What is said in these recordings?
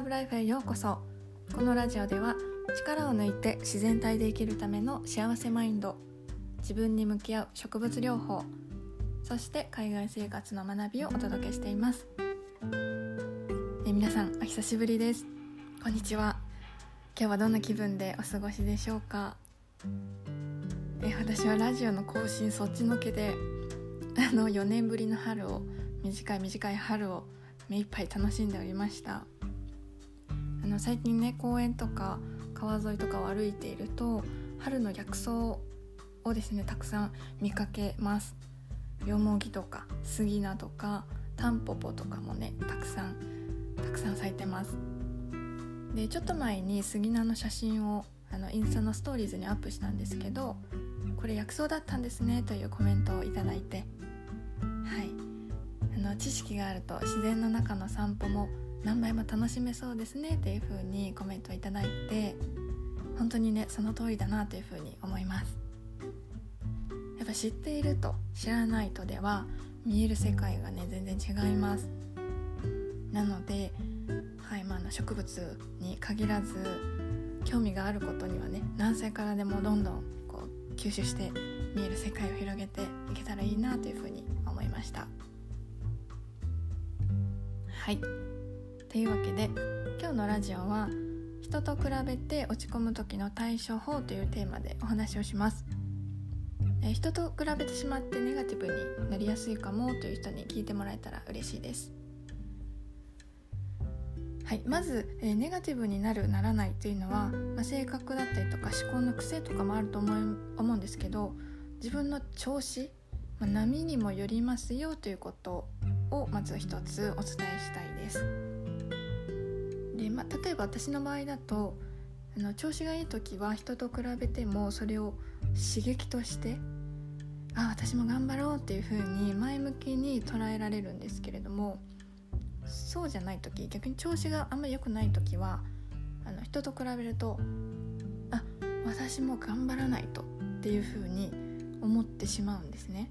ラブライフへようこそ。このラジオでは力を抜いて自然体で生きるための幸せマインド自分に向き合う植物療法そして海外生活の学びをお届けしています。え皆さんお久しぶりです。こんにちは。今日はどんな気分でお過ごしでしょうか？え私はラジオの更新そっちのけであの4年ぶりの春を短い短い春を目いっぱい楽しんでおりました。の最近ね公園とか川沿いとかを歩いていると春の薬草をですねたくさん見かけます。よもぎとか杉菜とかタンポポとかもねたくさんたくさん咲いてます。でちょっと前に杉菜の写真をあのインスタのストーリーズにアップしたんですけどこれ薬草だったんですねというコメントをいただいてはい。あの知識があると自然の中の散歩も何倍も楽しめそうですねっていう風にコメントいただいて本当にねその通りだなという風に思います。やっぱ知っていると知らないとでは見える世界がね全然違います。なので、はいまあ、植物に限らず興味があることにはね何歳からでもどんどんこう吸収して見える世界を広げていけたらいいなというふうに思いました。はい。というわけで今日のラジオは人と比べて落ち込む時の対処法というテーマでお話をしますえ人と比べてしまってネガティブになりやすいかもという人に聞いてもらえたら嬉しいですはい、まず、え、ネガティブになるならないというのは、まあ、性格だったりとか思考の癖とかもあると思う思うんですけど自分の調子、まあ、波にもよりますよということをまず一つお伝えしたいです。でまあ、例えば私の場合だとあの調子がいい時は人と比べてもそれを刺激としてあ私も頑張ろうっていう風に前向きに捉えられるんですけれどもそうじゃない時逆に調子があんまり良くない時はあの人と比べるとあ私も頑張らないとっていう風に思ってしまうんですね。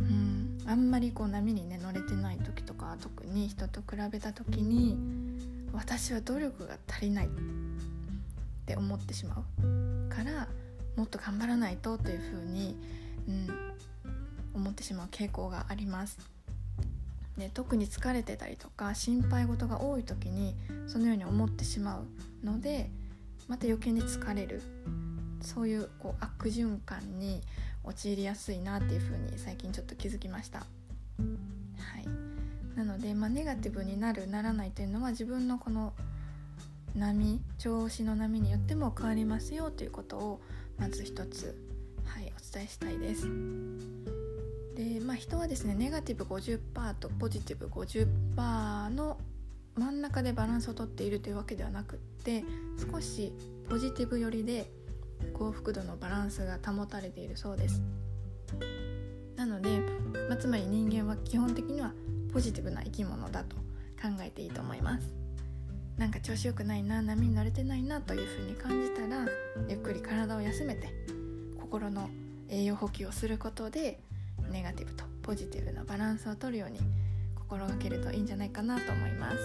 うんあんまりこう波にね乗れてない時とか特に人と比べた時に私は努力が足りないって思ってしまうからもっと頑張らないとというふうに、うん、思ってしまう傾向があります。で特に疲れてたりとか心配事が多い時にそのように思ってしまうのでまた余計に疲れるそういうこう悪循環に陥りやすいなっていうふうに最近ちょっと気づきました。ので、まあ、ネガティブになるならないというのは自分のこの波調子の波によっても変わりますよということをまず一つ、はい、お伝えしたいです。でまあ、人はですねネガティブ50%とポジティブ50%の真ん中でバランスをとっているというわけではなくって少しポジティブ寄りで幸福度のバランスが保たれているそうですなので、まあ、つまり人間は基本的にはポジティブな生き物だと考えていいと思います。なんか調子良くないな波に乗れてないなというふうに感じたらゆっくり体を休めて心の栄養補給をすることでネガティブとポジティブなバランスをとるように心がけるといいんじゃないかなと思います。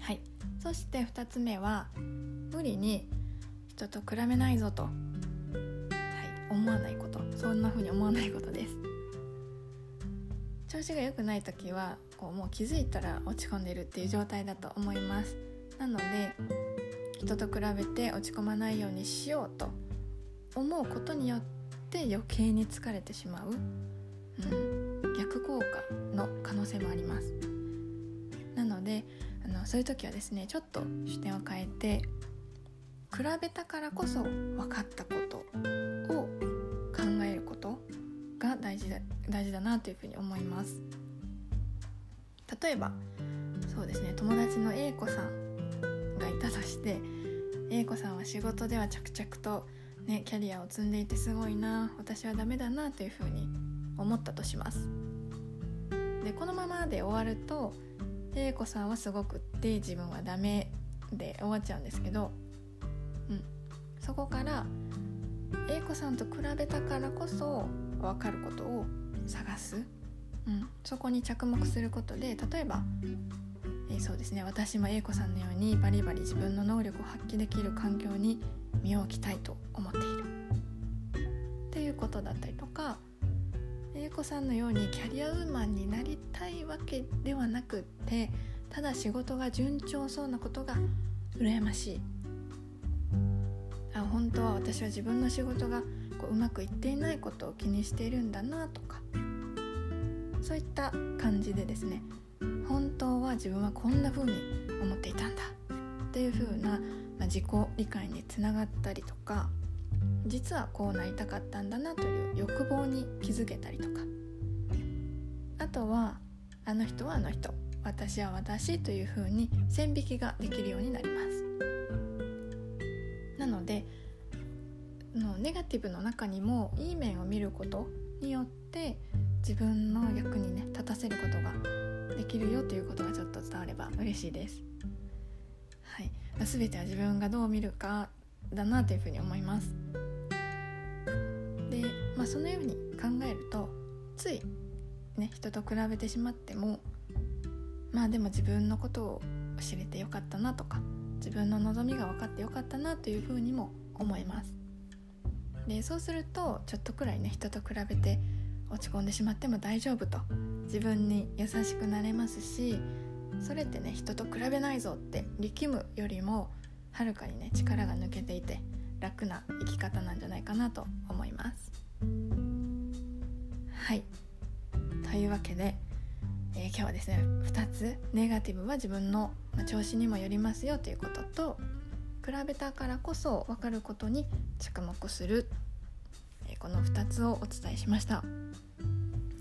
はい。そして2つ目は無理に人と比べないぞと、はい、思わないこと。そんな風に思わないことです。調子が良くない時はこうもう気づいたら落ち込んでるっていう状態だと思います。なので人と比べて落ち込まないようにしようと思うことによって余計に疲れてしまう、うん、逆効果の可能性もあります。なのであのそういう時はですねちょっと視点を変えて比べたからこそ分かったこと大事だ大事だなというふうに思います。例えばそうですね友達の A 子さんがいたとして A 子さんは仕事では着々と、ね、キャリアを積んでいてすごいな私はダメだなというふうに思ったとします。でこのままで終わると A 子さんはすごくって自分はダメで終わっちゃうんですけどうんそこから A 子さんと比べたからこそ分かることを探す。うん、そこに着目することで例えば、えー、そうですね私も A 子さんのようにバリバリ自分の能力を発揮できる環境に身を置きたいと思っている。っていうことだったりとか A 子さんのようにキャリアウーマンになりたいわけではなくってただ仕事が順調そうなことが羨ましい。あ本当は私は自分の仕事がこううまくいっていないことを気にしているんだなとかそういった感じでですね本当は自分はこんな風に思っていたんだっていう風な、まあ、自己理解につながったりとか実はこうなりたかったんだなという欲望に気づけたりとかあとはあの人はあの人私は私という風に線引きができるようになります。なのでネガティブの中にもいい面を見ることによって自分の役にね立たせることができるよということがちょっと伝われば嬉しいです。はい、全ては自分がどう見るかだなというふうに思います。で、まあ、そのように考えるとついね人と比べてしまってもまあでも自分のことを知れてよかったなとか自分の望みが分かってよかったなというふうにも思います。でそうするとちょっとくらいね人と比べて落ち込んでしまっても大丈夫と自分に優しくなれますしそれってね人と比べないぞって力むよりもはるかにね力が抜けていて楽な生き方なんじゃないかなと思います。はいというわけで、えー、今日はですね2つネガティブは自分の調子にもよりますよということと比べたからこそ分かることに着目する、え、この2つをお伝えしました、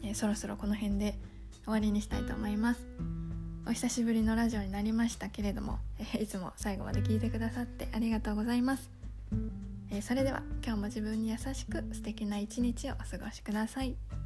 え、そろそろこの辺で終わりにしたいと思います。お久しぶりのラジオになりましたけれども、え、いつも最後まで聞いてくださってありがとうございます、えそれでは今日も自分に優しく素敵な一日をお過ごしください。